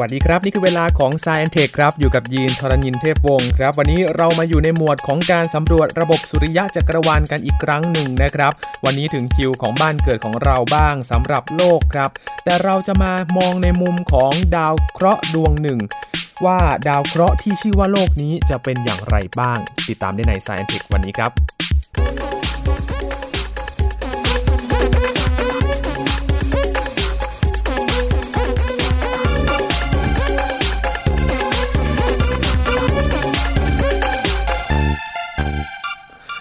วัสดีครับ นี่คือเวลาของ s ซ e n t e c h ครับ อยู่กับยีนทรณินเทพวงศ์ครับ วันนี้เรามาอยู่ในหมวดของการสำรวจระบบสุริยะจักรวาลกันอีกครั้งหนึ่งนะครับ วันนี้ถึงคิวของบ้านเกิดของเราบ้างสำหรับโลกครับ แต่เราจะมามองในมุมของดาวเคราะห์ดวงหนึ่งว่าดาวเคราะห์ที่ชื่อว่าโลกนี้จะเป็นอย่างไรบ้าง ติดตามได้ใน s ซ e n t e c h วันนี้ครับ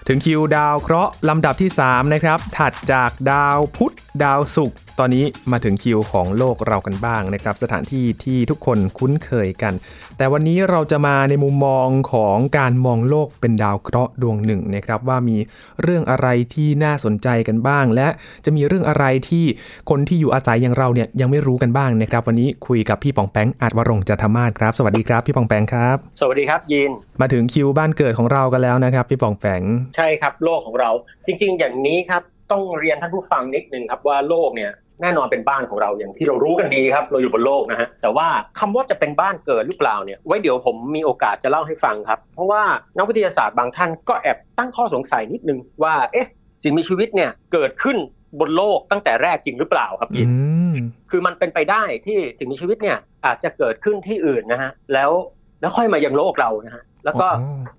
ถึงคิวดาวเคราะห์ลำดับที่ 3 นะครับ ถัดจากดาวพุธ ดาวศุกร์ตอนนี้มาถึงคิวของโลกเรากันบ้างนะครับ สถานที่ที่ทุกคนคุ้นเคยกัน แต่วันนี้เราจะมาในมุมมองของการมองโลกเป็นดาวเคราะห์ดวงหนึ่งนะครับว่ามีเรื่องอะไรที่น่าสนใจกันบ้าง และจะมีเรื่องอะไรที่คนที่อยู่อาศัยอย่างเราเนี่ยยังไม่รู้กันบ้างนะครับ วันนี้คุยกับพี่ปองแปงอาจวรงจัทมาศครับ สวัสดีครับพี่ปองแปงครับ สวัสดีครับยินมาถึงคิวบ้านเกิดของเรากันแล้วนะครับ พี่ปองแปงใช่ครับ โลกของเราจริง ๆ อย่างนี้ครับ ต้องเรียนท่านผู้ฟังนิดนึงครับว่าโลกเนี่ยแน่นอนเป็นบ้านของเราอย่างที่เรารู้กันดีครับ เราอยู่บนโลกนะฮะแต่ว่าคำว่าจะเป็นบ้านเกิดหรือเปล่าเนี่ยไว้เดี๋ยวผมมีโอกาสจะเล่าให้ฟังครับ เพราะว่านักวิทยาศาสตร์บางท่านก็แอบตั้งข้อสงสัยนิดนึงว่าเอ๊ะสิ่งมีชีวิตเนี่ยเกิดขึ้นบนโลกตั้งแต่แรกจริงหรือเปล่าครับพี่คือมันเป็นไปได้ที่สิ่งมีชีวิตเนี่ยอาจจะเกิดขึ้นที่อื่นนะฮะแล้วแล้วค่อยมายังโลกเรานะฮะ แล้วก็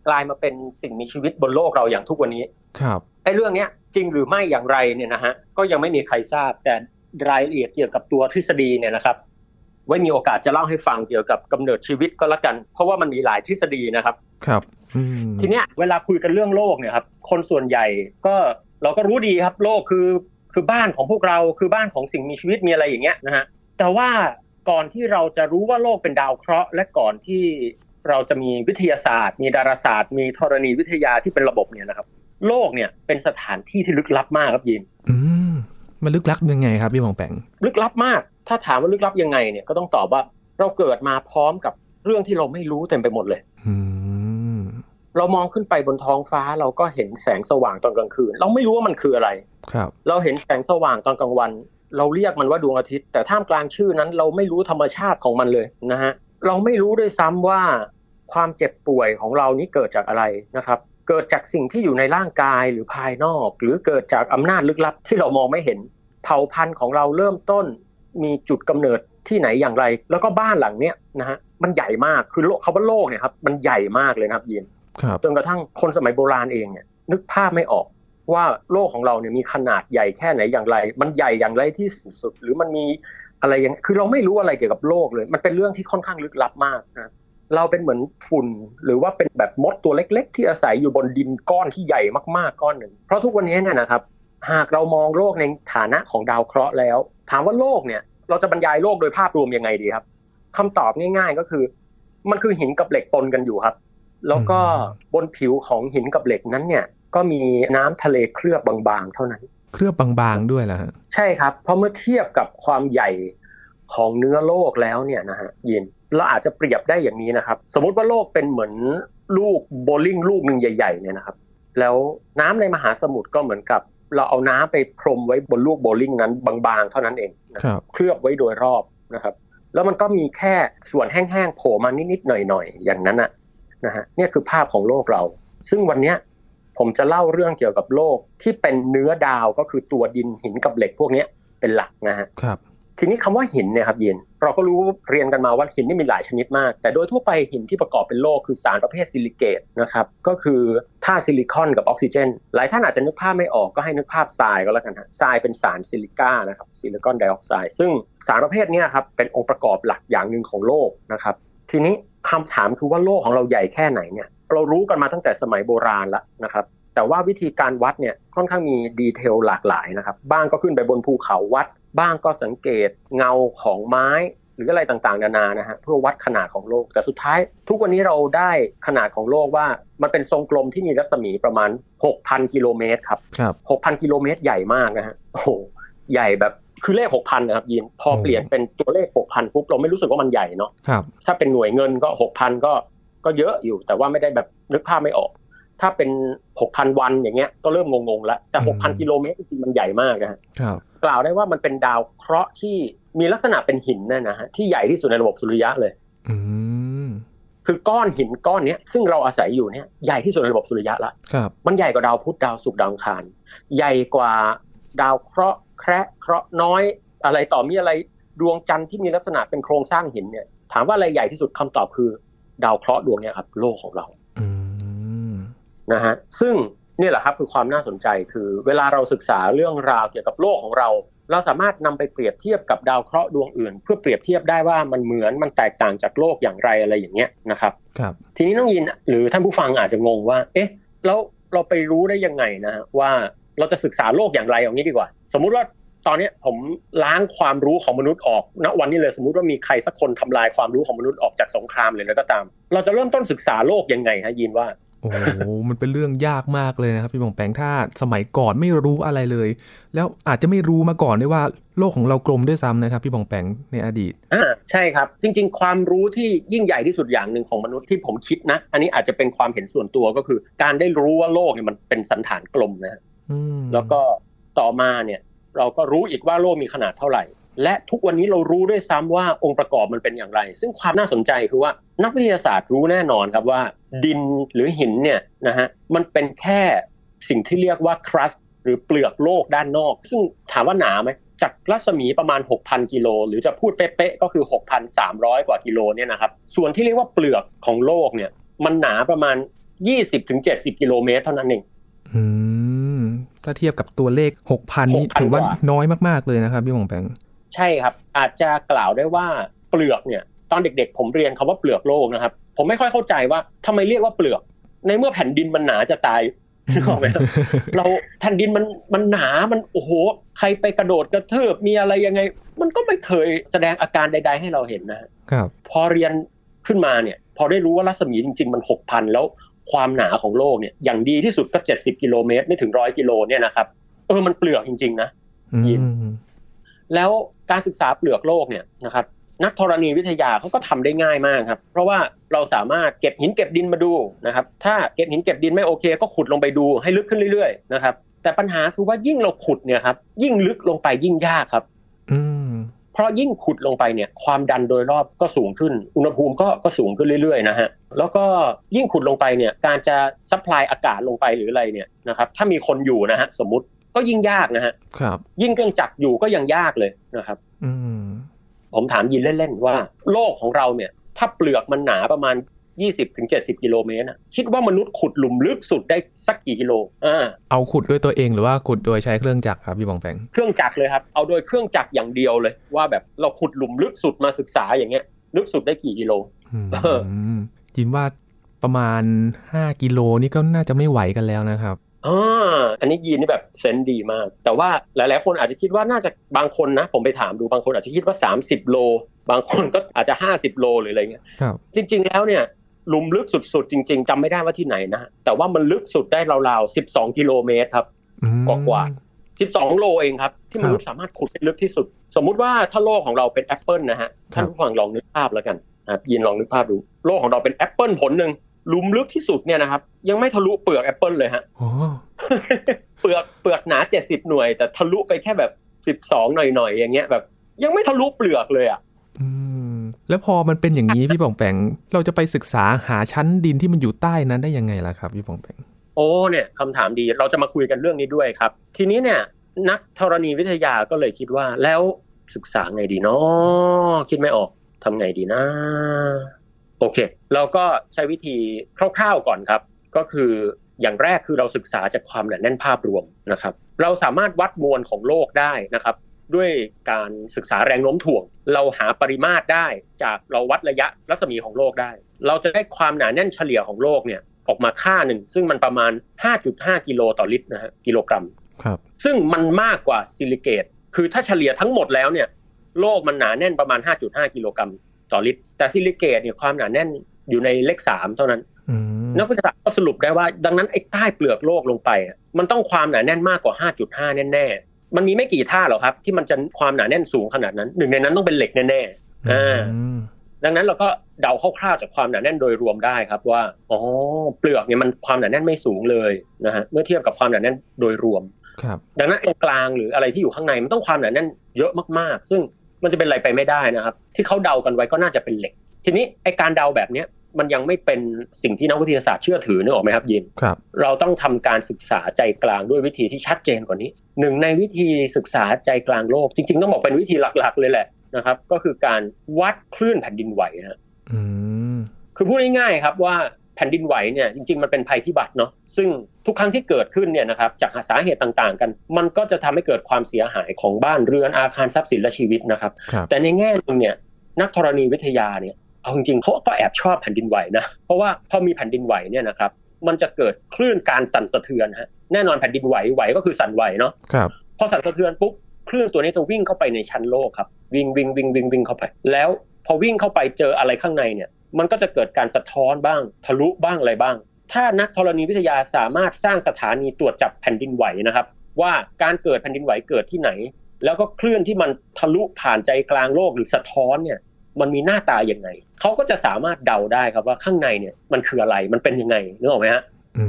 กลายมาเป็นสิ่งมีชีวิตบนโลกเราอย่างทุกวันนี้ ครับไอ้เรื่องเนี้ยจริงหรือไม่อย่างไรเนี่ยนะฮะก็ยังไม่มีใครทราบแต่รายละเอียดเกี่ยวกับตัวทฤษฎีเนี่ยนะครับ ไว้มีโอกาสจะเล่าให้ฟังเกี่ยวกับกำเนิดชีวิตก็แล้วกัน เพราะว่ามันมีหลายทฤษฎีนะครับ ครับทีเนี้ยเวลาคุยกันเรื่องโลกเนี่ยครับคนส่วนใหญ่ก็เราก็รู้ดีครับ โลกคือคือบ้านของพวกเราคือบ้านของสิ่งมีชีวิตมีอะไรอย่างเงี้ยนะฮะแต่ว่าก่อนที่เราจะรู้ว่าโลกเป็นดาวเคราะห์ และก่อนที่ เราจะมีวิทยาศาสตร์ มีดาราศาสตร์ มีธรณีวิทยาที่เป็นระบบเนี่ยนะครับ โลกเนี่ยเป็นสถานที่ที่ลึกลับมากครับยินอืมมันลึกลับยังไงครับพี่มองแปงลึกลับมาก ถ้าถามว่าลึกลับยังไงเนี่ยก็ต้องตอบว่าเราเกิดมาพร้อมกับเรื่องที่เราไม่รู้เต็มไปหมดเลยเรามองขึ้นไปบนท้องฟ้าเราก็เห็นแสงสว่างตอนกลางคืน เราไม่รู้ว่ามันคืออะไร ครับ เราเห็นแสงสว่างตอนกลางวัน เราเรียกมันว่าดวงอาทิตย์ แต่ท่ามกลางชื่อนั้น เราไม่รู้ธรรมชาติของมันเลยนะฮะ เราไม่รู้ด้วยซ้ำว่า ความเจ็บป่วยของเรานี้เกิดจากอะไรนะครับเกิดจากสิ่งที่อยู่ในร่างกายหรือภายนอก หรือเกิดจากอำนาจลึกลับที่เรามองไม่เห็น เผ่าพันธุ์ของเราเริ่มต้นมีจุดกำเนิดที่ไหนอย่างไร แล้วก็บ้านหลังเนี้ยนะฮะมันใหญ่มากคือโลกคาว่าโลกเนี่ยครับมันใหญ่มากเลยนะครับยินจนกระทั่งคนสมัยโบราณเองเนี่ยนึกภาพไม่ออกว่าโลกของเราเนี่ยมีขนาดใหญ่แค่ไหนอย่างไร มันใหญ่อย่างไรที่สุด หรือมันมีอะไรอย่างคือเราไม่รู้อะไรเกี่ยวกับโลกเลย มันเป็นเรื่องที่ค่อนข้างลึกลับมากนะ เราเป็นเหมือนฝุ่นหรือว่าเป็นแบบมดตัวเล็ก ๆ ที่อาศัยอยู่บนดินก้อนที่ใหญ่มากๆก้อนหนึ่ง เพราะทุกวันนี้เนี่ยนะครับ หากเรามองโลกในฐานะของดาวเคราะห์แล้ว ถามว่าโลกเนี่ย เราจะบรรยายโลกโดยภาพรวมยังไงดีครับคำตอบง่าย ๆก็คือ มันคือหินกับเหล็กปนกันอยู่ครับ แล้วก็บนผิวของหินกับเหล็กนั้นเนี่ย ก็มีน้ำทะเลเคลือบบางๆ เท่านั้น เคลือบบางๆด้วยแหละใช่ครับเพราะเมื่อเทียบกับความใหญ่ของเนื้อโลกแล้วเนี่ยนะฮะยิน เราอาจจะเปรียบได้อย่างนี้นะครับ สมมุติว่าโลกเป็นเหมือนลูกโบลิ่งลูกหนึ่งใหญ่ๆเนี่ยนะครับ แล้วน้ำในมหาสมุทรก็เหมือนกับ เราเอาน้ำไปพรมไว้บนลูกโบลิ่งนั้นบางๆ เท่านั้นเองเคลือบไว้โดยรอบนะครับ แล้วมันก็มีแค่ส่วนแห้งๆโผล่มานิดๆหน่อยๆอย่างนั้นนะนะฮะนี่คือภาพของโลกเรา ซึ่งวันนี้ผมจะเล่าเรื่องเกี่ยวกับโลกที่เป็นเนื้อดาวก็คือตัวดินหินกับเหล็กพวกนี้เป็นหลักนะฮะครับ ทีนี้คำว่าหินเนี่ยครับเย็นเราก็รู้เรียนกันมาว่าหินนี่มีหลายชนิดมาก แต่โดยทั่วไปหินที่ประกอบเป็นโลกคือสารประเภทซิลิเกตนะครับก็คือธาตุซิลิคอนกับออกซิเจน หลายท่านอาจจะนึกภาพไม่ออกก็ให้นึกภาพทรายก็แล้วกันฮะทรายเป็นสารซิลิกานะครับซิลิคอนไดออกไซด์ซึ่งสารประเภทนี้ครับเป็นองค์ประกอบหลักอย่างหนึ่งของโลกนะครับทีนี้คำถามคือว่าโลกของเราใหญ่แค่ไหนเนี่ยเรารู้กันมาตั้งแต่สมัยโบราณแล้วนะครับแต่ว่าวิธีการวัดเนี่ยค่อนข้างมี detail หลากหลายนะครับบ้างก็ขึ้นไปบนภูเขาวัด บ้างก็สังเกตเงาของไม้หรืออะไรต่างๆ นานานะฮะเพื่อวัดขนาดของโลก แต่สุดท้าย ทุกวันนี้เราได้ขนาดของโลกว่ามันเป็นทรงกลมที่มีรัศมีประมาณ 6,000 กิโลเมตรครับครับ6,000 กิโลเมตรใหญ่มากนะฮะโอ้โหใหญ่แบบคือเลข 6,000 นะครับยินพอเปลี่ยนเป็นตัวเลข 6,000 ปุ๊บ เราไม่รู้สึกว่ามันใหญ่เนาะครับถ้าเป็นหน่วยเงินก็ 6,000 ก็ก็เยอะอยู่แต่ว่าไม่ได้แบบนึกภาพไม่ออก ถ้าเป็น6,000วันอย่างเงี้ยก็เริ่มงงๆแล้วแต่6,000กิโลเมตรจริงๆมันใหญ่มากนะฮะครับกล่าวได้ว่ามันเป็นดาวเคราะห์ที่มีลักษณะเป็นหินน่นะฮะที่ใหญ่ที่สุดในระบบสุริยะเลยอืมคือก้อนหินก้อนเนี้ยซึ่งเราอาศัยอยู่เนี่ยใหญ่ที่สุดในระบบสุริยะละครับมันใหญ่กว่าดาวพุธดาวศุกร์ดาวอังคาร ใหญ่กว่าดาวเคราะห์แคระเคราะห์น้อย อะไรต่อมีอะไรดวงจันทร์ที่มีลักษณะเป็นโครงสร้างหินเนี่ย ถามว่าอะไรใหญ่ที่สุดคำตอบคือ ดาวเคราะห์ดวงเนี่ยครับ โลกของเราอืม นะฮะซึ่งนี่แหละครับคือความน่าสนใจคือเวลาเราศึกษาเรื่องราวเกี่ยวกับโลกของเรา เราสามารถนำไปเปรียบเทียบกับดาวเคราะห์ดวงอื่น เพื่อเปรียบเทียบได้ว่ามันเหมือนมันแตกต่างจากโลกอย่างไรอะไรอย่างเงี้ยนะครับครับ ทีนี้น้องยินหรือท่านผู้ฟังอาจจะงงว่า เอ๊ะแล้วเราไปรู้ได้ยังไงนะฮะว่าเราจะศึกษาโลกอย่างไรอย่างนี้ดีกว่า สมมุติว่าตอนเนี้ยผมล้างความรู้ของมนุษย์ออกณวันนี้เลยสมมุติว่ามีใครสักคนทำลายความรู้ของมนุษย์ออกจากสงครามเลยแล้วก็ตาม เราจะเริ่มต้นศึกษาโลกยังไงฮะยินว่า โอ้โหมันเป็นเรื่องยากมากเลยนะครับพี่บองแปงถ้าสมัยก่อนไม่รู้อะไรเลย แล้วอาจจะไม่รู้มาก่อนด้วยว่าโลกของเรากลมด้วยซ้ำนะครับพี่บองแปงในอดีตอ่าใช่ครับ จริง ๆ ความรู้ที่ยิ่งใหญ่ที่สุดอย่างหนึ่งของมนุษย์ที่ผมคิดนะ อันนี้อาจจะเป็นความเห็นส่วนตัวก็คือ การได้รู้ว่าโลกเนี่ยมันเป็นสันฐานกลมนะฮะอืมแล้วก็ต่อมาเนี่ย เราก็รู้อีกว่าโลกมีขนาดเท่าไหร่ และทุกวันนี้เรารู้ด้วยซ้ำว่าองค์ประกอบมันเป็นอย่างไร ซึ่งความน่าสนใจคือว่านักวิทยาศาสตร์รู้แน่นอนครับว่า ดินหรือหินเนี่ยนะฮะมันเป็นแค่สิ่งที่เรียกว่าครัสหรือเปลือกโลกด้านนอก ซึ่งถามว่าหนาไหมจากรัศมีประมาณ 6,000 กิโล หรือจะพูดเป๊ะๆก็คือ 6,300 กว่ากิโลเนี่ยนะครับส่วนที่เรียกว่าเปลือกของโลกเนี่ยมันหนาประมาณ 20-70 กิโลเมตรเท่านั้นเองอืมถ้าเทียบกับตัวเลขหกพันนี่6,000ถือว่ากว่าน้อยมาก ๆ เลยนะครับพี่บองแปง ใช่ครับ อาจจะกล่าวได้ว่าเปลือกเนี่ย ตอนเด็กๆ ผมเรียนคำว่าเปลือกโลกนะครับ ผมไม่ค่อยเข้าใจว่าทำไมเรียกว่าเปลือก ในเมื่อแผ่นดินมันหนาจะตายนึกออกไหมครับเราแผ่นดินมันมันหนา มันโอ้โห ใครไปกระโดดกระเทิบมีอะไรยังไง มันก็ไม่เคยแสดงอาการใด ๆ ให้เราเห็นนะฮะครับ พอเรียนขึ้นมาเนี่ย พอได้รู้ว่ารัศมีจริง ๆ มันหกพันแล้วความหนาของโลกเนี่ย อย่างดีที่สุดก็เจ็ดสิบกิโลเมตร ไม่ถึงร้อยกิโลเนี่ยนะครับ เออมันเปลือกจริง ๆ นะอืยินม แล้วการศึกษาเปลือกโลกเนี่ยนะครับนักธรณีวิทยาเขาก็ทำได้ง่ายมากครับ เพราะว่าเราสามารถเก็บหินเก็บดินมาดูนะครับ ถ้าเก็บหินเก็บดินไม่โอเค ก็ขุดลงไปดูให้ลึกขึ้นเรื่อยๆนะครับ แต่ปัญหาคือว่ายิ่งเราขุดเนี่ยครับ ยิ่งลึกลงไปยิ่งยากครับ อืมเพราะยิ่งขุดลงไปเนี่ยความดันโดยรอบก็สูงขึ้น อุณหภูมิก็ก็สูงขึ้นเรื่อยๆนะฮะแล้วก็ยิ่งขุดลงไปเนี่ยการจะsupply อากาศลงไปหรืออะไรเนี่ยนะครับถ้ามีคนอยู่นะฮะสมมุติ ก็ยิ่งยากนะฮะครับ ยิ่งเครื่องจักรอยู่ก็ยังยากเลยนะครับ อืมผมถามยินเล่นๆว่า โลกของเราเนี่ย ถ้าเปลือกมันหนาประมาณ 20-70 กิโลเมตรน่ะคิดว่ามนุษย์ขุดหลุมลึกสุดได้สักกี่กิโลอ่าเอาขุดด้วยตัวเองหรือว่าขุดโดยใช้เครื่องจักรครับพี่บองแปงเครื่องจักรเลยครับเอาโดยเครื่องจักรอย่างเดียวเลย ว่าแบบเราขุดหลุมลึกสุดมาศึกษาอย่างเงี้ย ลึกสุดได้กี่กิโลอืมเออจินว่าประมาณห้ากิโลนี่ก็น่าจะไม่ไหวกันแล้วนะครับ อ่าอันนี้ยีนนี่แบบเซนส์ดีมาก แต่ว่าหลาย ๆ คนอาจจะคิดว่าน่าจะบางคนนะ ผมไปถามดูบางคนอาจจะคิดว่า 30 โล บางคนก็อาจจะ 50 โลหรืออะไรเงี้ยครับจริง ๆ แล้วเนี่ยหลุมลึกสุด ๆ จริง ๆจำไม่ได้ว่าที่ไหนนะ แต่ว่ามันลึกสุดได้ราว ๆ 12 กิโลเมตรครับอืมกว่า12 โลเองครับ ที่มนุษย์สามารถขุดได้ลึกที่สุด สมมุติว่าถ้าโลกของเราเป็นแอปเปิลนะฮะครับท่านผู้ฟังลองนึกภาพแล้วกันนะครับยินลองนึกภาพดู โลกของเราเป็นแอปเปิลผลหนึ่ง หลุมลึกที่สุดเนี่ยนะครับ ยังไม่ทะลุเปลือกแอปเปิลเลยฮะโอ้เปลือกเปลือกหนา70หน่วย แต่ทะลุไปแค่แบบ12หน่อยๆอย่างเงี้ยแบบ ยังไม่ทะลุเปลือกเลยอะอืมแล้วพอมันเป็นอย่างนี้พี่บองแปงเราจะไปศึกษาหาชั้นดินที่มันอยู่ใต้นั้นได้ยังไงล่ะครับพี่บองแปงโอ้เนี่ยคำถามดีเราจะมาคุยกันเรื่องนี้ด้วยครับ ทีนี้เนี่ย นักธรณีวิทยาก็เลยคิดว่า แล้วศึกษาไงดีเนาะคิดไม่ออกทำไงดีนะ โอเค เราก็ใช้วิธีคร่าวๆก่อนครับ ก็คืออย่างแรกคือเราศึกษาจากความหนาแน่นภาพรวมนะครับ เราสามารถวัดมวลของโลกได้นะครับ ด้วยการศึกษาแรงโน้มถ่วง เราหาปริมาตรได้จากเราวัดระยะรัศมีของโลกได้ เราจะได้ความหนาแน่นเฉลี่ยของโลกเนี่ยออกมาค่าหนึ่ง ซึ่งมันประมาณ 5.5 กิโลต่อลิตรนะฮะกิโลกรัมครับซึ่งมันมากกว่าซิลิเกต คือถ้าเฉลี่ยทั้งหมดแล้วเนี่ยโลกมันหนาแน่นประมาณ 5.5 กิโลกรัม ต่อลิตร แต่ซิลิเกตเนี่ยความหนาแน่นอยู่ในเลข3เท่านั้นอืมนักวิทยาศาสตร์ก็สรุปได้ว่า ดังนั้นไอ้ใต้เปลือกโลกลงไปอะมันต้องความหนาแน่นมากกว่า 5.5 แน่ๆมันมีไม่กี่ธาตุหรอกครับ ที่มันจะความหนาแน่นสูงขนาดนั้น หนึ่งในนั้นต้องเป็นเหล็กแน่ๆอ่าอืมดังนั้นเราก็เดาคร่าวๆจากความหนาแน่นโดยรวมได้ครับว่าอ๋อเปลือกเนี่ยมันความหนาแน่นไม่สูงเลยนะฮะเมื่อเทียบกับความหนาแน่นโดยรวมครับ ดังนั้นตรงกลางหรืออะไรที่อยู่ข้างในมันต้องความหนาแน่นเยอะมากๆ ซึ่ง มันจะเป็นอะไรไปไม่ได้นะครับ ที่เขาเดากันไว้ก็น่าจะเป็นเหล็ก ทีนี้ไอการเดาแบบเนี้ยมันยังไม่เป็นสิ่งที่นักวิทยาศาสตร์เชื่อถือนึกออกไหมครับยินครับ เราต้องทำการศึกษาใจกลางด้วยวิธีที่ชัดเจนกว่านี้หนึ่งในวิธีศึกษาใจกลางโลก จริง ๆ ต้องบอกเป็นวิธีหลัก ๆ เลยแหละนะครับ ก็คือการวัดคลื่นแผ่นดินไหวฮะอืมคือพูดง่ายๆครับว่า แผ่นดินไหวเนี่ยจริงๆมันเป็นภัยพิบัติเนาะซึ่งทุกครั้งที่เกิดขึ้นเนี่ยนะครับจากสาเหตุต่างๆ กัน มันก็จะทำให้เกิดความเสียหายของบ้านเรือนอาคารทรัพย์สินและชีวิตนะครับครับแต่ในแง่หนึงเนี่ยนักธรณีวิทยาเนี่ยเอาจริงๆเขาก็แอบชอบแผ่นดินไหวนะเพราะว่าพอมีแผ่นดินไหวเนี่ยนะครับมันจะเกิดคลื่นการสั่นสะเทือนฮะแน่นอนแผ่นดินไหวไหวก็คือสั่นไหวเนาะครับพอสั่นสะเทือนปุ๊บคลื่นตัวนี้จะวิ่งเข้าไปในชั้นโลกครับวิ่งวิ่งวิ่งวิ่งวิ่งเข้าไป แล้วพอวิ่งเข้าไปเจออะไรข้างในเนี่ย มันก็จะเกิดการสะท้อนบ้าง ทะลุบ้างอะไรบ้าง ถ้านักธรณีวิทยาสามารถสร้างสถานีตรวจจับแผ่นดินไหวนะครับ ว่าการเกิดแผ่นดินไหวเกิดที่ไหน แล้วก็คลื่นที่มันทะลุผ่านใจกลางโลกหรือสะท้อนเนี่ยมันมีหน้าตาอย่างไง เขาก็จะสามารถเดาได้ครับว่าข้างในเนี่ยมันคืออะไรมันเป็นยังไงนึกออกไหมฮะอื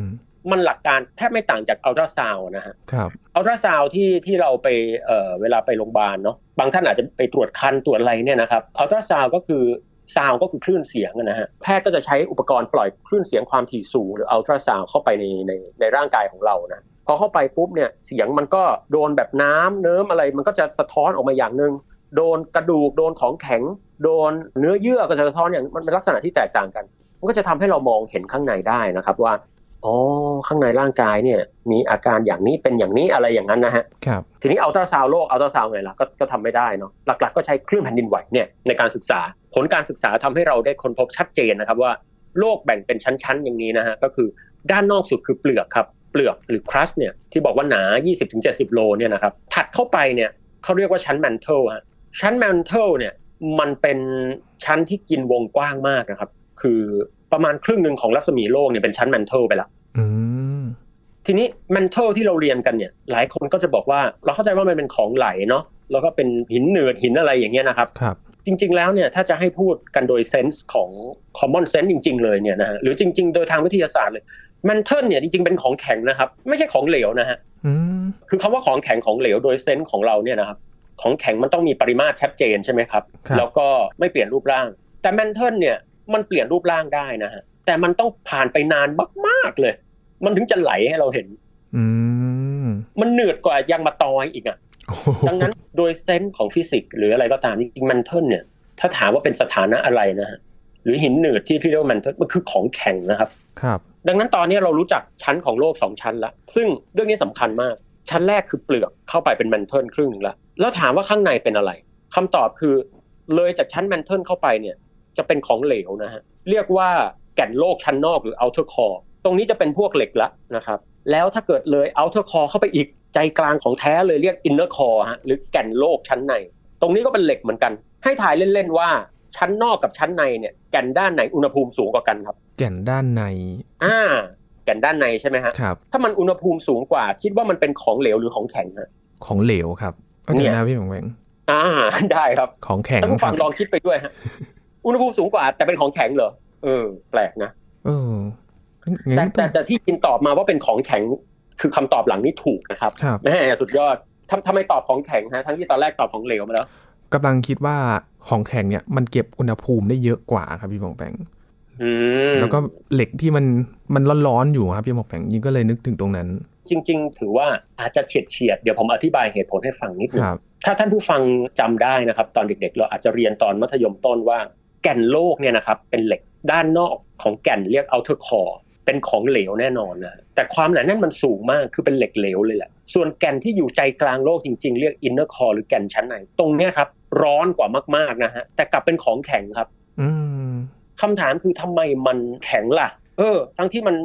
มมันหลักการแทบไม่ต่างจากอัลตราซาวด์นะฮะครับอัลตราซาวด์ที่ที่เราไปเอ่อเวลาไปโรงพยาบาลเนาะบางท่านอาจจะไปตรวจครรภ์ตรวจอะไรเนี่ยนะครับอัลตราซาวด์ก็คือ ซาวก็คือคลื่นเสียงนะฮะแพทย์ก็จะใช้อุปกรณ์ปล่อยคลื่นเสียงความถี่สูงหรืออัลตราซาวด์เข้าไปในในในร่างกายของเรานะพอเข้าไปปุ๊บเนี่ยเสียงมันก็โดนแบบน้ำเนิ้มอะไรมันก็จะสะท้อนออกมาอย่างหนึ่งโดนกระดูกโดนของแข็ง โดนเนื้อเยื่อก็จะสะท้อนอย่างมันเป็นลักษณะที่แตกต่างกัน มันก็จะทำให้เรามองเห็นข้างในได้นะครับว่าอ๋อข้างในร่างกายเนี่ยมีอาการอย่างนี้เป็นอย่างนี้อะไรอย่างนั้นนะฮะครับทีนี้อัลตราซาวด์โลกอัลตราซาวด์ไงล่ะก็ก็ทำไม่ได้เนาะหลักๆก็ใช้คลื่นแผ่นดินไหวเนี่ยในการศึกษา ผลการศึกษาทำให้เราได้ค้นพบชัดเจนนะครับว่าโลกแบ่งเป็นชั้นๆ อย่างนี้นะฮะก็คือด้านนอกสุดคือเปลือกครับเปลือกหรือ crust เนี่ยที่บอกว่าหนา 20-70 กิโลเนี่ยนะครับถัดเข้าไปเนี่ยเขาเรียกว่าชั้นแมนเทลฮะชั้นแมนเทลเนี่ยมันเป็นชั้นที่กินวงกว้างมากนะครับ คือประมาณครึ่งหนึ่งของรัศมีโลกเนี่ยเป็นชั้นแมนเทลไปแล้วอืมทีนี้ mental ที่เราเรียนกันเนี่ย หลายคนก็จะบอกว่า เราเข้าใจว่ามันเป็นของไหลเนาะแล้วก็เป็นหินเหนืดหินอะไรอย่างเงี้ยนะครับครับ จริง ๆ แล้วเนี่ยถ้าจะให้พูดกันโดยเซนส์ของ common sense จริง ๆ เลยเนี่ยนะฮะหรือจริง ๆ โดยทางวิทยาศาสตร์เลย mental เนี่ยจริง ๆ เป็นของแข็งนะครับ ไม่ใช่ของเหลวนะฮะอืมคือคำว่าของแข็งของเหลวโดย sense ของเราเนี่ยนะครับของแข็งมันต้องมีปริมาตรชัดเจนใช่ไหมครับครับแล้วก็ไม่เปลี่ยนรูปร่าง แต่ mantle เนี่ยมันเปลี่ยนรูปร่างได้นะฮะแต่มันต้องผ่านไปนานมากๆเลย มันถึงจะไหลให้เราเห็นอืมมันเหนืดกว่ายางมะตอยอีกอะโอ้โห ดังนั้นโดย sense ของฟิสิกส์หรืออะไรก็ตามจริงๆ mantle เนี่ย ถ้าถามว่าเป็นสถานะอะไรนะฮะหรือหินหนืดที่ที่เรียกว่า mantle มันคือของแข็งนะครับ ครับ ดังนั้นตอนนี้เรารู้จักชั้นของโลกสองชั้นละซึ่งเรื่องนี้สำคัญมาก ชั้นแรกคือเปลือกเข้าไปเป็น mantle ครึ่งหนึ่งละแล้วถามว่าข้างในเป็นอะไรคำตอบคือ เลยจากชั้น mantle เข้าไปเนี่ยจะเป็นของเหลวนะฮะเรียกว่าแก่นโลกชั้นนอกหรือ outer core ตรงนี้จะเป็นพวกเหล็กละนะครับ แล้วถ้าเกิดเลย outer core เข้าไปอีก ใจกลางของแท้เลยเรียก inner core ฮะหรือแก่นโลกชั้นใน ตรงนี้ก็เป็นเหล็กเหมือนกัน ให้ทายเล่นๆว่าชั้นนอกกับชั้นในเนี่ยแก่นด้านไหนอุณหภูมิสูงกว่ากันครับ แก่นด้านในอ่าแก่นด้านในใช่ไหมฮะครับถ้ามันอุณหภูมิสูงกว่า คิดว่ามันเป็นของเหลวหรือของแข็งฮะของเหลวครับเอาเดี๋ยวเนี่นะยพี่หมงแหวงอ่าได้ครับของแข็งท่านผู้คฟัรับงลองคิดไปด้วยฮะอุณหภูมิสูงกว่า แต่เป็นของแข็งเหรอเออ แปลกนะเอองั้นแต่แต่แต่ที่กินตอบมาว่าเป็นของแข็ง คือคำตอบหลังนี่ถูกนะครับครับแม่สุดยอดทำทำไมตอบของแข็งฮะทั้งที่ตอนแรกตอบของเหลวมาแล้วกำลังคิดว่าของแข็งเนี่ยมันเก็บอุณหภูมิได้เยอะกว่าครับพี่หมงแปงอืมแล้วก็เหล็กที่มันมันร้อนๆอยู่ครับพี่หมงแปงยิงก็เลยนึกถึงตรงนั้น จริง ๆ ถือว่าอาจจะเฉียดเฉียดๆเดี๋ยวผมอธิบายเหตุผลให้ฟังนิดนึคงรับถ้าท่านผู้ฟังจำได้นะครับ ตอนเด็ก ๆ เราอาจจะเรียนตอนมัธยมต้นว่า แก่นโลกเนี่ยนะครับเป็นเหล็กด้านนอกของแก่นเรียก outer core เป็นของเหลวแน่นอนนะแต่ความหนาแน่นมันสูงมากคือเป็นเหล็กเหลวเลยแหละส่วนแก่นที่อยู่ใจกลางโลกจริง ๆ เรียก inner core หรือแก่นชั้นในตรงเนี้ยครับ ร้อนกว่ามากๆนะฮะแต่กลับเป็นของแข็งครับ อืมคำถามคือทำไมมันแข็งล่ะ เออ ทั้งที่มัน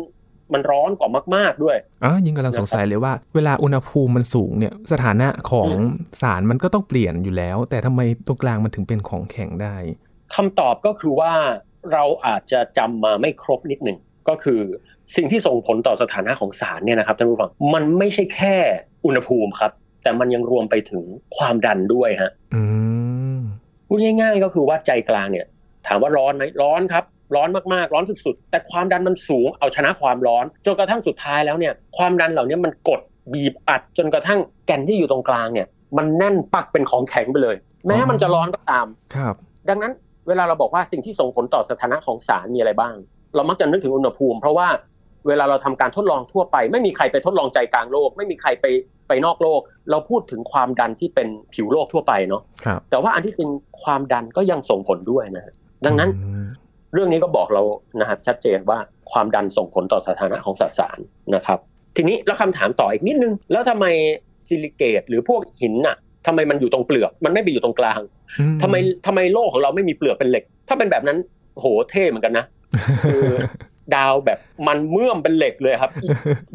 มันร้อนกว่ามากๆด้วยอ๋อยิงกำลังสงสัยเลยว่าเวลาอุณหภูมิมันสูงเนี่ยสถานะของสารมันก็ต้องเปลี่ยนอยู่แล้ว แต่ทำไมตรงกลางมันถึงเป็นของแข็งได้คำตอบก็คือว่าเราอาจจะจำมาไม่ครบนิดหนึ่ง ก็คือสิ่งที่ส่งผลต่อสถานะของสารเนี่ยนะครับท่านผู้ฟังมันไม่ใช่แค่อุณหภูมิครับ แต่มันยังรวมไปถึงความดันด้วยฮะอืมพูดง่าย ๆ ก็คือว่าใจกลางเนี่ย ถามว่าร้อนไหมร้อนครับ ร้อนมากๆ ร้อนสุดๆแต่ความดันมันสูงเอาชนะความร้อนจนกระทั่งสุดท้ายแล้วเนี่ย ความดันเหล่านี้มันกดบีบอัดจนกระทั่งแก่นที่อยู่ตรงกลางเนี่ย มันแน่นปักเป็นของแข็งไปเลย แม้มันจะร้อนก็ตามครับ ดังนั้นเวลาเราบอกว่าสิ่งที่ส่งผลต่อสถานะของสารมีอะไรบ้าง เรามักจะนึกถึงอุณหภูมิ เพราะว่าเวลาเราทำการทดลองทั่วไป ไม่มีใครไปทดลองใจกลางโลก ไม่มีใครไปไปนอกโลก เราพูดถึงความดันที่เป็นผิวโลกทั่วไปเนาะครับแต่ว่าอันที่เป็นความดันก็ยังส่งผลด้วยนะฮะดังนั้นอืมเรื่องนี้ก็บอกเรานะครับชัดเจนว่าความดันส่งผลต่อสถานะของสสารนะครับ ทีนี้แล้วคำถามต่ออีกนิดนึง แล้วทำไมซิลิเกตหรือพวกหินน่ะทำไมมันอยู่ตรงเปลือก มันไม่ไปอยู่ตรงกลางอืทำไมทำไมโลกของเราไม่มีเปลือกเป็นเหล็ก ถ้าเป็นแบบนั้นโหเท่เหมือนกันนะ คือดาวแบบมันเมื่อมเป็นเหล็กเลยครับ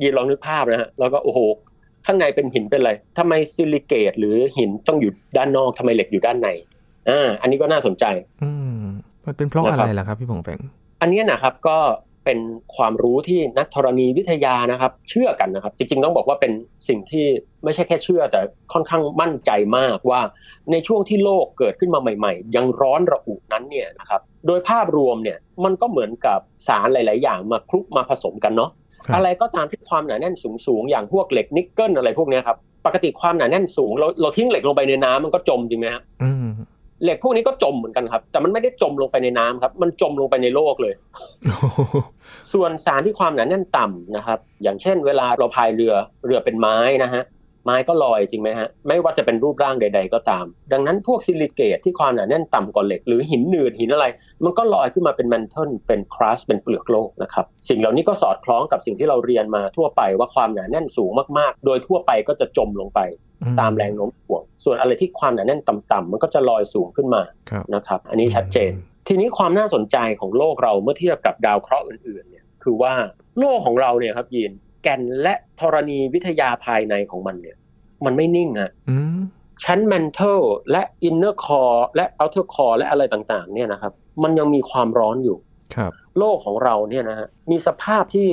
ยีนลองนึกภาพนะฮะแล้วก็โอ้โหข้างในเป็นหินเป็นอะไรทำไมซิลิเกตหรือหินต้องอยู่ด้านนอกทำไมเหล็กอยู่ด้านในอ่าอันนี้ก็น่าสนใจ อืมมันเป็นเพราะนะครับอะไรล่ะครับพี่ผงแปงอันเนี้ยนะครับก็ เป็นความรู้ที่นักธรณีวิทยานะครับ เชื่อกันนะครับ จริงๆต้องบอกว่าเป็นสิ่งที่ไม่ใช่แค่เชื่อ แต่ค่อนข้างมั่นใจมากว่าในช่วงที่โลกเกิดขึ้นมาใหม่ ๆ ยังร้อนระอุนั้นเนี่ยนะครับโดยภาพรวมเนี่ยมันก็เหมือนกับสารหลาย ๆ อย่างมาคลุกมาผสมกันเนาะครับอะไรก็ตามที่ความหนาแน่นสูงๆอย่างพวกเหล็กนิกเกิลอะไรพวกเนี้ยครับปกติความหนาแน่นสูงเราเราทิ้งเหล็กลงไปในน้ำมันก็จมจริงไหมฮะอืม เหล็กพวกนี้ก็จมเหมือนกันครับ แต่มันไม่ได้จมลงไปในน้ำครับ มันจมลงไปในโลกเลยโอ้โหส่วนสารที่ความหนาแน่นต่ำนะครับ อย่างเช่น เวลาเราพายเรือเรือเป็นไม้นะฮะ ไม้ก็ลอยจริงไหมฮะ ไม่ว่าจะเป็นรูปร่างใด ๆ ก็ตาม ดังนั้นพวกซิลิเกตที่ความหนาแน่นต่ำกว่าเหล็ก หรือหินหนืดหินอะไร มันก็ลอยขึ้นมาเป็น mantle เป็น crust เป็นเปลือกโลกนะครับ สิ่งเหล่านี้ก็สอดคล้องกับสิ่งที่เราเรียนมาทั่วไปว่าความหนาแน่นสูงมากๆ โดยทั่วไปก็จะจมลงไปตามแรงโน้มถ่วง ส่วนอะไรที่ความหนาแน่นต่ำๆมันก็จะลอยสูงขึ้นมาครับนะครับ อันนี้ชัดเจน ทีนี้ความน่าสนใจของโลกเราเมื่อเทียบกับดาวเคราะห์อื่นๆเนี่ยคือว่าโลกของเราเนี่ยครับยีน แก่นและธรณีวิทยาภายในของมันเนี่ย มันไม่นิ่งอะอืมชั้น mantle และ inner core และ outer core และอะไรต่างๆ เนี่ยนะครับ มันยังมีความร้อนอยู่ครับ โลกของเราเนี่ยนะฮะมีสภาพที่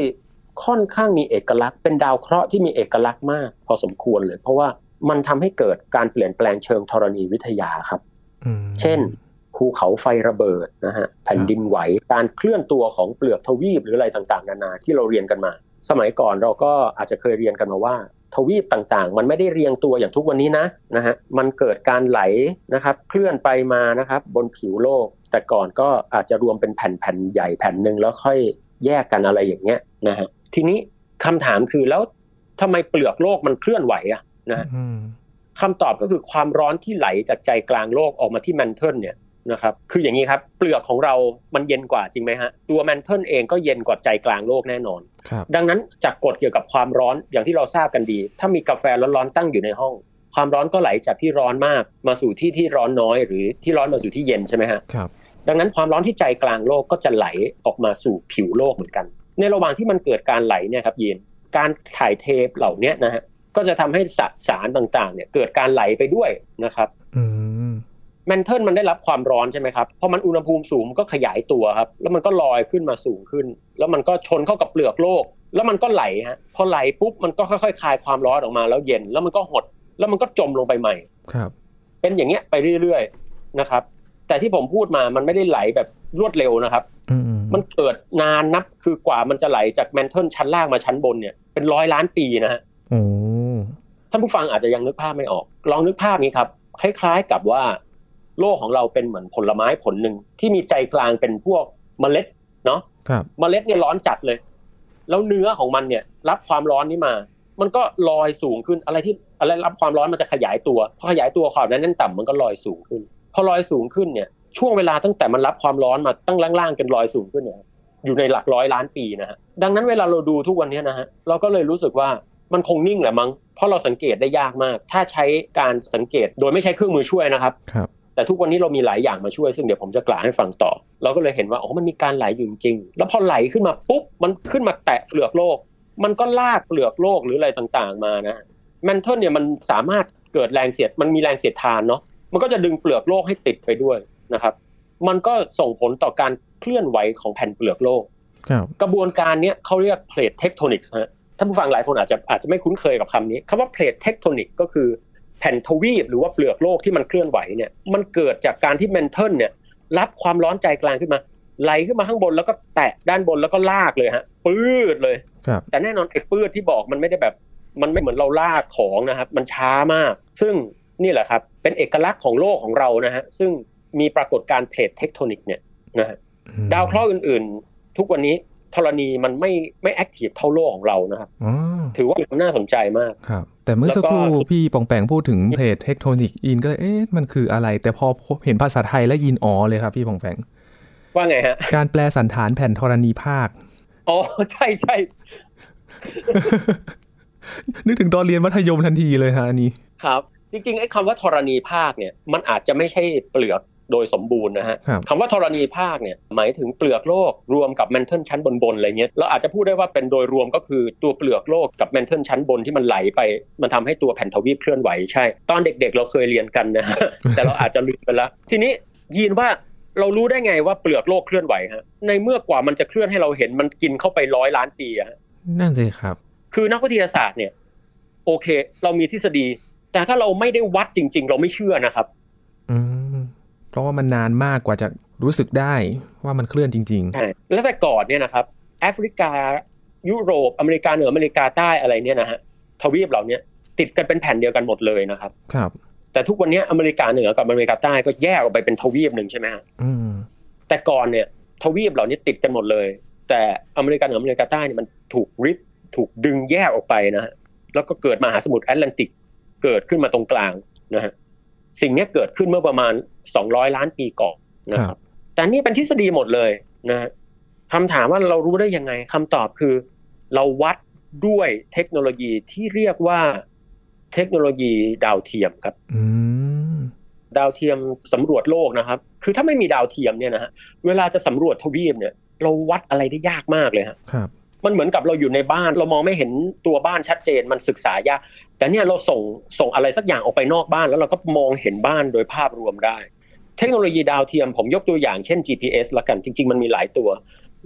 ค่อนข้างมีเอกลักษณ์ เป็นดาวเคราะห์ที่มีเอกลักษณ์มาก พอสมควรเลย เพราะว่ามันทำให้เกิดการเปลี่ยนแปลงเชิงธรณีวิทยาครับอืมเช่น ภูเขาไฟระเบิดนะฮะแผ่นดินไหวการเคลื่อนตัวของเปลือกทวีปหรืออะไรต่างๆ นานาที่เราเรียนกันมา สมัยก่อนเราก็อาจจะเคยเรียนกันมาว่าทวีปต่างๆ มันไม่ได้เรียงตัวอย่างทุกวันนี้นะนะฮะมันเกิดการไหลนะครับเคลื่อนไปมานะครับบนผิวโลก แต่ก่อนก็อาจจะรวมเป็นแผ่นๆใหญ่แผ่นหนึ่งแล้วค่อยแยกกันอะไรอย่างเงี้ยนะฮะทีนี้คำถามคือแล้วทำไมเปลือกโลกมันเคลื่อนไหวอะนะฮะอืมคำตอบก็คือความร้อนที่ไหลจากใจกลางโลกออกมาที่แมนเทิลเนี่ย นะครับคืออย่างนี้ครับเปลือกของเรามันเย็นกว่าจริงไหมฮะตัวแมนเทิลเองก็เย็นกว่าใจกลางโลกแน่นอนครับดังนั้นจากกฎเกี่ยวกับความร้อนอย่างที่เราทราบกันดี ถ้ามีกาแฟร้อนๆตั้งอยู่ในห้อง ความร้อนก็ไหลจากที่ร้อนมากมาสู่ที่ที่ร้อนน้อย หรือที่ร้อนมาสู่ที่เย็นใช่ไหมฮะครับดังนั้นความร้อนที่ใจกลางโลกก็จะไหลออกมาสู่ผิวโลกเหมือนกัน ในระหว่างที่มันเกิดการไหลเนี่ยครับยีนการถ่ายเทเหล่าเนี้ยนะฮะก็จะทำให้สสารต่างๆเนี่ยเกิดการไหลไปด้วยนะครับอืม แมนเทิลมันได้รับความร้อนใช่ไหมครับพอมันอุณหภูมิสูงมันก็ขยายตัวครับ แล้วมันก็ลอยขึ้นมาสูงขึ้น แล้วมันก็ชนเข้ากับเปลือกโลก แล้วมันก็ไหลฮะพอไหลปุ๊บมันก็ค่อยๆคลายความร้อนออกมาแล้วเย็น แล้วมันก็หด แล้วมันก็จมลงไปใหม่ครับ เป็นอย่างเงี้ยไปเรื่อยๆนะครับ แต่ที่ผมพูดมามันไม่ได้ไหลแบบรวดเร็วนะครับอืมมันเกิดนานนับคือกว่ามันจะไหลจากแมนเทิลชั้นล่างมาชั้นบนเนี่ยเป็นร้อยล้านปีนะฮะโอ้ท่านผู้ฟังอาจจะยังนึกภาพไม่ออก ลองนึกภาพนี้ครับ คล้ายๆกับว่า โลกของเราเป็นเหมือนผลไม้ผลหนึ่งที่มีใจกลางเป็นพวกเมล็ดเนาะครับเมล็ดเนี่ยร้อนจัดเลย แล้วเนื้อของมันเนี่ยรับความร้อนนี้มา มันก็ลอยสูงขึ้นอะไรที่อะไรรับความร้อนมันจะขยายตัวพอขยายตัวความนั้นแน่นต่ำมันก็ลอยสูงขึ้น พอลอยสูงขึ้นเนี่ยช่วงเวลาตั้งแต่มันรับความร้อนมาตั้งล่างๆจนลอยสูงขึ้นเนี่ยอยู่ในหลักร้อยล้านปีนะฮะดังนั้นเวลาเราดูทุกวันนี้นะฮะเราก็เลยรู้สึกว่ามันคงนิ่งแหละมั้งเพราะเราสังเกตได้ยากมาก ถ้าใช้การสังเกตโดยไม่ใช้เครื่องมือช่วยนะครับครับ แต่ทุกวันนี้เรามีหลายอย่างมาช่วยซึ่งเดี๋ยวผมจะกล่าวให้ฟังต่อ เราก็เลยเห็นว่าอ๋อมันมีการไหลอยู่จริงๆแล้วพอไหลขึ้นมาปุ๊บมันขึ้นมาแตะเปลือกโลก มันก็ลากเปลือกโลกหรืออะไรต่างๆ มานะ mantle เนี่ยมันสามารถเกิดแรงเสียดมันมีแรงเสียดทานเนาะมันก็จะดึงเปลือกโลกให้ติดไปด้วยนะครับมันก็ส่งผลต่อการเคลื่อนไหวของแผ่นเปลือกโลกครับกระบวนการเนี้ยเขาเรียก plate tectonics ฮะท่านผู้ฟังหลายคนอาจจะอาจจะไม่คุ้นเคยกับคำนี้คำว่า plate tectonic ก็คือ แผ่นทวีปหรือว่าเปลือกโลกที่มันเคลื่อนไหวเนี่ยมันเกิดจากการที่ mantle เนี่ยรับความร้อนใจกลางขึ้นมา ไหลขึ้นมาข้างบนแล้วก็แตะด้านบนแล้วก็ลากเลยฮะปื้ดเลยครับแต่แน่นอนไอ้ปื้ดที่บอกมันไม่ได้แบบ มันไม่เหมือนเราลากของนะครับ มันช้ามาก ซึ่งนี่แหละครับ เป็นเอกลักษณ์ของโลกของเรานะฮะซึ่งมีปรากฏการณ์ plate tectonic เนี่ยนะฮะดาวเคราะห์อื่นๆ ทุกวันนี้ธรณีมันไม่ไม่ active เท่าโลกของเรานะครับอ๋อถือว่าน่าสนใจมากครับ แต่เมื่อสักครู่แล้วก็พี่บองแปงพูดถึง plate tectonic ยินก็เลยเอ๊ะมันคืออะไร แต่พอเห็นภาษาไทยแล้วยินอ๋อเลยครับพี่บองแปงว่าไงฮะ การแปรสัณฐานแผ่นธรณีภาค อ๋อ ใช่ใช่นึกถึงตอนเรียนมัธยมทันทีเลยฮะอันนี้ครับ จริงๆไอ้คำว่าธรณีภาคเนี่ย มันอาจจะไม่ใช่เปลือก โดยสมบูรณ์นะฮะครับคำว่าธรณีภาคเนี่ยหมายถึงเปลือกโลกรวมกับแมนเทิลชั้นบนๆอะไรเงี้ยเราอาจจะพูดได้ว่าเป็นโดยรวมก็คือตัวเปลือกโลกกับแมนเทิลชั้นบนที่มันไหลไป มันทำให้ตัวแผ่นทวีปเคลื่อนไหวใช่ ตอนเด็กๆเราเคยเรียนกันนะฮะแต่เราอาจจะลืมไปแล้วทีนี้ยีนว่าเรารู้ได้ไงว่าเปลือกโลกเคลื่อนไหวฮะในเมื่อกว่ามันจะเคลื่อนให้เราเห็นมันกินเข้าไปร้อยล้านปีอะฮะนั่นสิครับ คือนักวิทยาศาสตร์เนี่ย โอเค เรามีทฤษฎี แต่ถ้าเราไม่ได้วัดจริง ๆ เราไม่เชื่อนะครับ อืม เพราะว่ามันนานมากกว่าจะรู้สึกได้ว่ามันเคลื่อนจริงใช่แล้วแต่ก่อนเนี่ยนะครับแอฟริกายุโรปอเมริกาเหนืออเมริกาใต้อะไรเนี่ยนะฮะทวีปเหล่าเนี้ยติดกันเป็นแผ่นเดียวกันหมดเลยนะครับๆครับ แต่ทุกวันเนี้ยอเมริกาเหนือกับอเมริกาใต้ก็แยกออกไปเป็นทวีปหนึ่งใช่ไหมฮะอืมแต่ก่อนเนี่ยทวีปเหล่านี้ติดกันหมดเลย แต่อเมริกาเหนืออเมริกาใต้เนี่ยมันถูกริบถูกดึงแยกออกไปนะฮะแล้วก็เกิดมหาสมุทรแอตแลนติกเกิดขึ้นมาตรงกลางนะฮะ สิ่งเนี้ยเกิดขึ้นเมื่อประมาณ 200 ล้านปีก่อนนะคครัรับบแต่นี่เป็นทฤษฎีหมดเลยนะฮะคำถามว่าเรารู้ได้ยังไงคำตอบคือ เราวัดด้วยเทคโนโลยีที่เรียกว่าเทคโนโลยีดาวเทียมครับอืมดาวเทียมสำรวจโลกนะครับ คือถ้าไม่มีดาวเทียมเนี่ยนะฮะเวลาจะสำรวจทวีปเนี่ย เราวัดอะไรได้ยากมากเลยฮะครับ มันเหมือนกับเราอยู่ในบ้าน เรามองไม่เห็นตัวบ้านชัดเจนมันศึกษายาก แต่เนี่ยเราส่งส่งอะไรสักอย่างออกไปนอกบ้าน แล้วเราก็มองเห็นบ้านโดยภาพรวมได้ เทคโนโลยีดาวเทียมผมยกตัวอย่างเช่น GPS ละกันจริง ๆ มันมีหลายตัว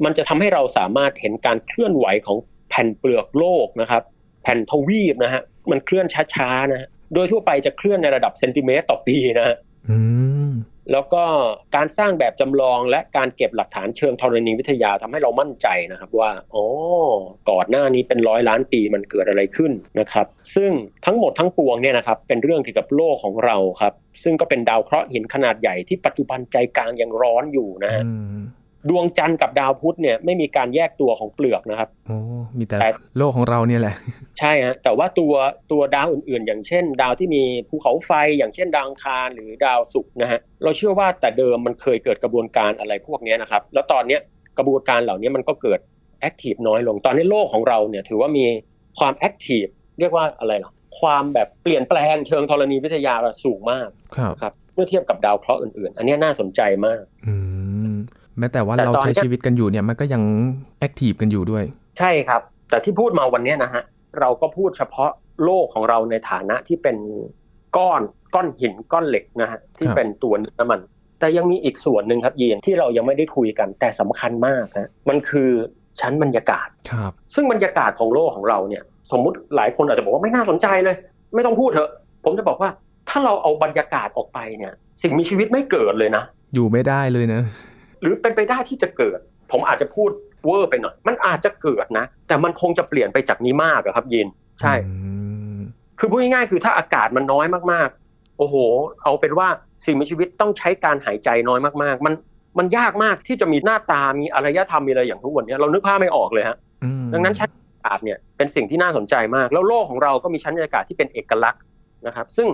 มันจะทำให้เราสามารถเห็นการเคลื่อนไหวของแผ่นเปลือกโลกนะครับ แผ่นทวีปนะฮะมันเคลื่อนช้าๆนะโดยทั่วไปจะเคลื่อนในระดับเซนติเมตรต่อปีนะฮะ แล้วก็การสร้างแบบจำลองและการเก็บหลักฐานเชิงธรณีวิทยาทำให้เรามั่นใจนะครับว่าอ๋อก่อนหน้านี้เป็นร้อยล้านปีมันเกิดอะไรขึ้นนะครับ ซึ่งทั้งหมดทั้งปวงเนี่ยนะครับเป็นเรื่องเกี่ยวกับโลกของเราครับ ซึ่งก็เป็นดาวเคราะห์หินขนาดใหญ่ที่ปัจจุบันใจกลางยังร้อนอยู่นะฮะ ดวงจันทร์กับดาวพุธเนี่ยไม่มีการแยกตัวของเปลือกนะครับโอ้มีแต่แต่โลกของเราเนี่ยแหละ ใช่ฮะแต่ว่าตัวตัวดาวอื่นๆ อย่างเช่น ดาวที่มีภูเขาไฟอย่างเช่นดาวอังคารหรือดาวศุกร์นะฮะเราเชื่อว่าแต่เดิมมันเคยเกิดกระบวนการอะไรพวกเนี้ยนะครับ แล้วตอนเนี้ยกระบวนการเหล่านี้มันก็เกิด active น้อยลง ตอนนี้โลกของเราเนี่ยถือว่ามีความ active เรียกว่าอะไรหรอความแบบเปลี่ยนแปลงเชิงธรณีวิทยาสูงมากครับครับเมื่อเทียบกับดาวเคราะห์อื่นๆ อันเนี้ยน่าสนใจมากอืม แม้แต่ว่าแต่เราตอนใช้เนี้ยชีวิตกันอยู่เนี่ยมันก็ยังแอคทีฟกันอยู่ด้วย ใช่ครับ แต่ที่พูดมาวันเนี้ยนะฮะเราก็พูดเฉพาะโลกของเราในฐานะที่เป็นก้อนก้อนหินก้อนเหล็กนะฮะที่ครับเป็นตัวเนื้อมัน แต่ยังมีอีกส่วนหนึ่งครับยีนที่เรายังไม่ได้คุยกันแต่สำคัญมากฮะมันคือชั้นบรรยากาศครับ ซึ่งบรรยากาศของโลกของเราเนี่ย สมมุติหลายคนอาจจะบอกว่าไม่น่าสนใจเลย ไม่ต้องพูดเถอะ ผมจะบอกว่าถ้าเราเอาบรรยากาศออกไปเนี่ย สิ่งมีชีวิตไม่เกิดเลยนะ อยู่ไม่ได้เลยนะ หรือเป็นไปได้ที่จะเกิด ผมอาจจะพูดเวอร์ไปหน่อย มันอาจจะเกิดนะ แต่มันคงจะเปลี่ยนไปจากนี้มากอะครับยิน ใช่อืมคือพูดง่ายๆคือถ้าอากาศมันน้อยมากๆ โอ้โห เอาเป็นว่าสิ่งมีชีวิตต้องใช้การหายใจน้อยมากๆ มันมันยากมากที่จะมีหน้าตา มีอารยธรรม มีอะไรอย่างทุกวันนี้เรานึกภาพไม่ออกเลยฮะอืมดังนั้นชั้นบรรยากาศเนี่ยเป็นสิ่งที่น่าสนใจมาก แล้วโลกของเราก็มีชั้นบรรยากาศที่เป็นเอกลักษณ์นะครับ ซึ่ง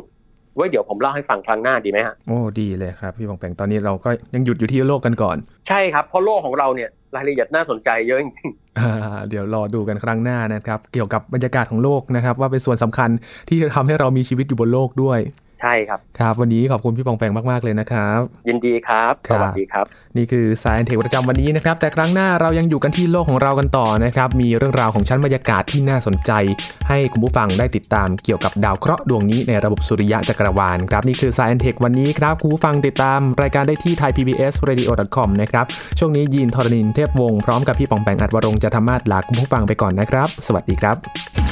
ไว้เดี๋ยวผมเล่าให้ฟังครั้งหน้าดีไหมฮะโอ้ดีเลยครับพี่ปองแปงตอนนี้เราก็ยังหยุดอยู่ที่โลกกันก่อน ใช่ครับเพราะโลกของเราเนี่ยรายละเอียดน่าสนใจเยอะจริงอ่าเดี๋ยวรอดูกันครั้งหน้านะครับ เกี่ยวกับบรรยากาศของโลกนะครับ ว่าเป็นส่วนสำคัญที่จะทำให้เรามีชีวิตอยู่บนโลกด้วยๆ ใช่ครับ ครับวันนี้ขอบคุณพี่ปองแปงมาก ๆ เลยนะครับ ยินดีครับครัสบวัสดีครับ นี่คือ Science Tech ประจำวันนี้นะครับ แต่ครั้งหน้าเรายังอยู่กันที่โลกของเรากันต่อนะครับ มีเรื่องราวของชั้นบรรยากาศที่น่าสนใจ ให้คุณผู้ฟังได้ติดตามเกี่ยวกับดาวเคราะห์ดวงนี้ในระบบสุริยะจักรวาลครับนี่คือ Science Tech วันนี้ครับคุณผู้ฟังติดตามรายการได้ที่ thaipbsradio.com นะครับช่วงนี้ยีนทรณินเทพวงศ์พร้อมกับพี่ปองแปงอัดวรงค์จะทำมาศลาคุณผู้ฟังไปก่อนนะครับ สวัสดีครับ